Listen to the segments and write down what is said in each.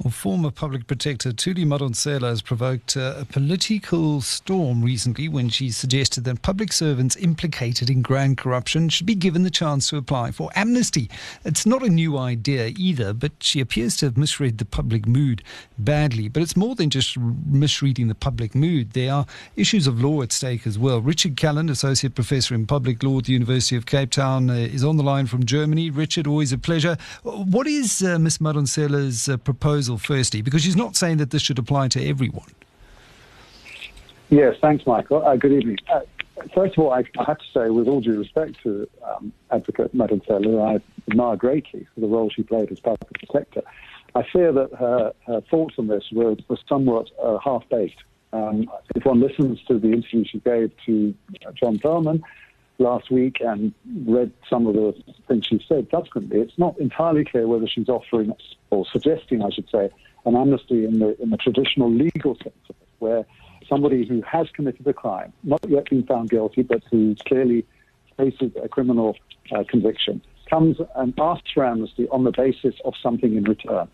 Well, former public protector Thuli Madonsela has provoked uh, a political storm recently when she suggested that public servants implicated in grand corruption should be given the chance to apply for amnesty. It's not a new idea either, but she appears to have misread the public mood badly. But it's more than just misreading the public mood. There are issues of law at stake as well. Richard Calland, Associate Professor in Public Law at the University of Cape Town, uh, is on the line from Germany. Richard, always a pleasure. What is uh, Ms. Madonsela's uh, firstly, because she's not saying that this should apply to everyone. Yes, thanks, Michael. Uh, good evening. Uh, first of all, I, I, have to say, with all due respect to um, Advocate Madonsela, I admire greatly for the role she played as public protector. I fear that her, her thoughts on this were, were somewhat uh, half-baked. Um, if one listens to the interview she gave to John Perlman last week and read some of the things she said. Subsequently, it's not entirely clear whether she's offering or suggesting, I should say, an amnesty in the in the traditional legal sense of it, where somebody who has committed a crime, not yet been found guilty, but who clearly faces a criminal uh, conviction, comes and asks for amnesty on the basis of something in return.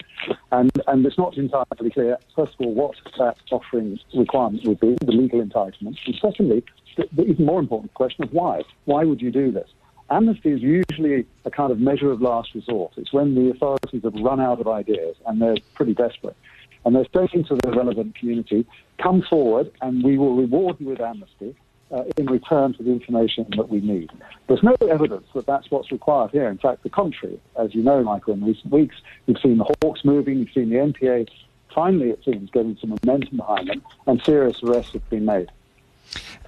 And, and it's not entirely clear, first of all, what that offering requirement would be, the legal entitlement. And secondly, the, the even more important question of why. Why would you do this? Amnesty is usually a kind of measure of last resort. It's when the authorities have run out of ideas and they're pretty desperate. And they're saying to the relevant community, come forward and we will reward you with amnesty uh, in return for the information that we need. There's no evidence that that's what's required here. In fact, the contrary. As you know, Michael, in recent weeks, we've seen the Hawks moving, we've seen the NPA finally, it seems, getting some momentum behind them, and serious arrests have been made.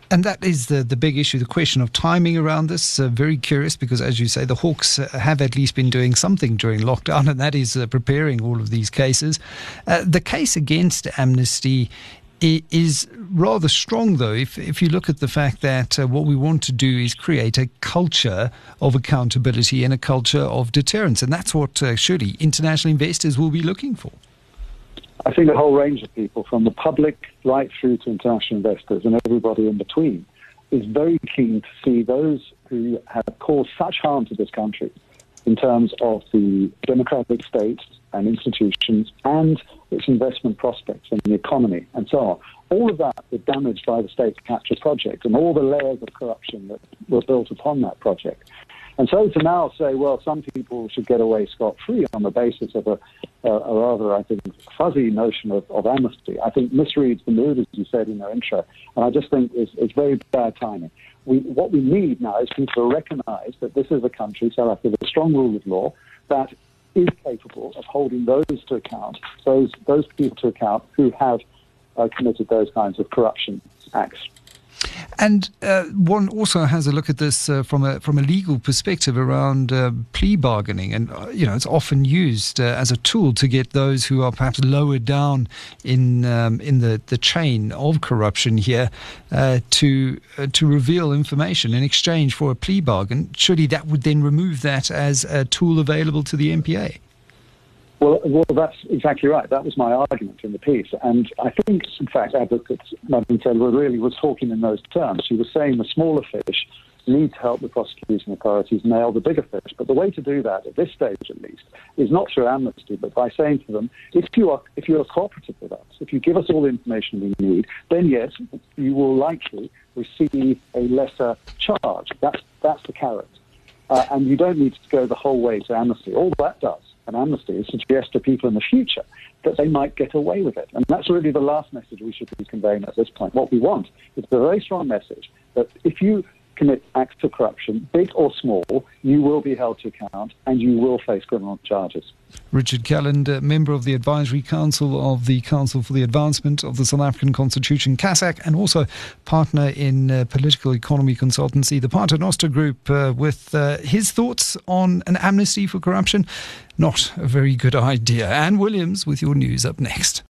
And that is the, the big issue, the question of timing around this. Uh, very curious because, as you say, the Hawks uh, have at least been doing something during lockdown, and that is uh, preparing all of these cases. Uh, the case against amnesty is rather strong, though, if, if you look at the fact that uh, what we want to do is create a culture of accountability and a culture of deterrence. And that's what uh, surely international investors will be looking for. I think a whole range of people, from the public right through to international investors and everybody in between, is very keen to see those who have caused such harm to this country in terms of the democratic state and institutions and its investment prospects and the economy and so on. All of that was damaged by the state capture project and all the layers of corruption that were built upon that project. And so to now say, well, some people should get away scot free on the basis of a, a, a rather, I think, fuzzy notion of, of, amnesty, I think misreads the mood, as you said in your intro. And I just think it's, it's very bad timing. We, what we need now is people to recognize that this is a country, South Africa, with a strong rule of law that is capable of holding those to account, those, those people to account who have uh, committed those kinds of corruption acts. And uh, one also has a look at this uh, from a from a legal perspective around uh, plea bargaining, and uh, you know it's often used uh, as a tool to get those who are perhaps lower down in um, in the, the chain of corruption here uh, to to reveal information in exchange for a plea bargain. Surely that would then remove that as a tool available to the NPA. Well, well, that's exactly right. That was my argument in the piece. And I think, in fact, Advocate Madonsela really was talking in those terms. She was saying the smaller fish need to help the prosecution authorities nail the bigger fish. But the way to do that, at this stage at least, is not through amnesty, but by saying to them, if you are, if you are cooperative with us, if you give us all the information we need, then yes, you will likely receive a lesser charge. That's, that's the carrot. Uh, and you don't need to go the whole way to amnesty. All that does an amnesty is suggest to people in the future that they might get away with it. And that's really the last message we should be conveying at this point. What we want is a very strong message that if you commit acts of corruption, big or small, you will be held to account and you will face criminal charges. Richard Calland, uh, member of the Advisory Council of the Council for the Advancement of the South African Constitution, CASAC, and also partner in uh, political economy consultancy, the Paternoster Group, uh, with uh, his thoughts on an amnesty for corruption. Not a very good idea. Anne Williams with your news up next.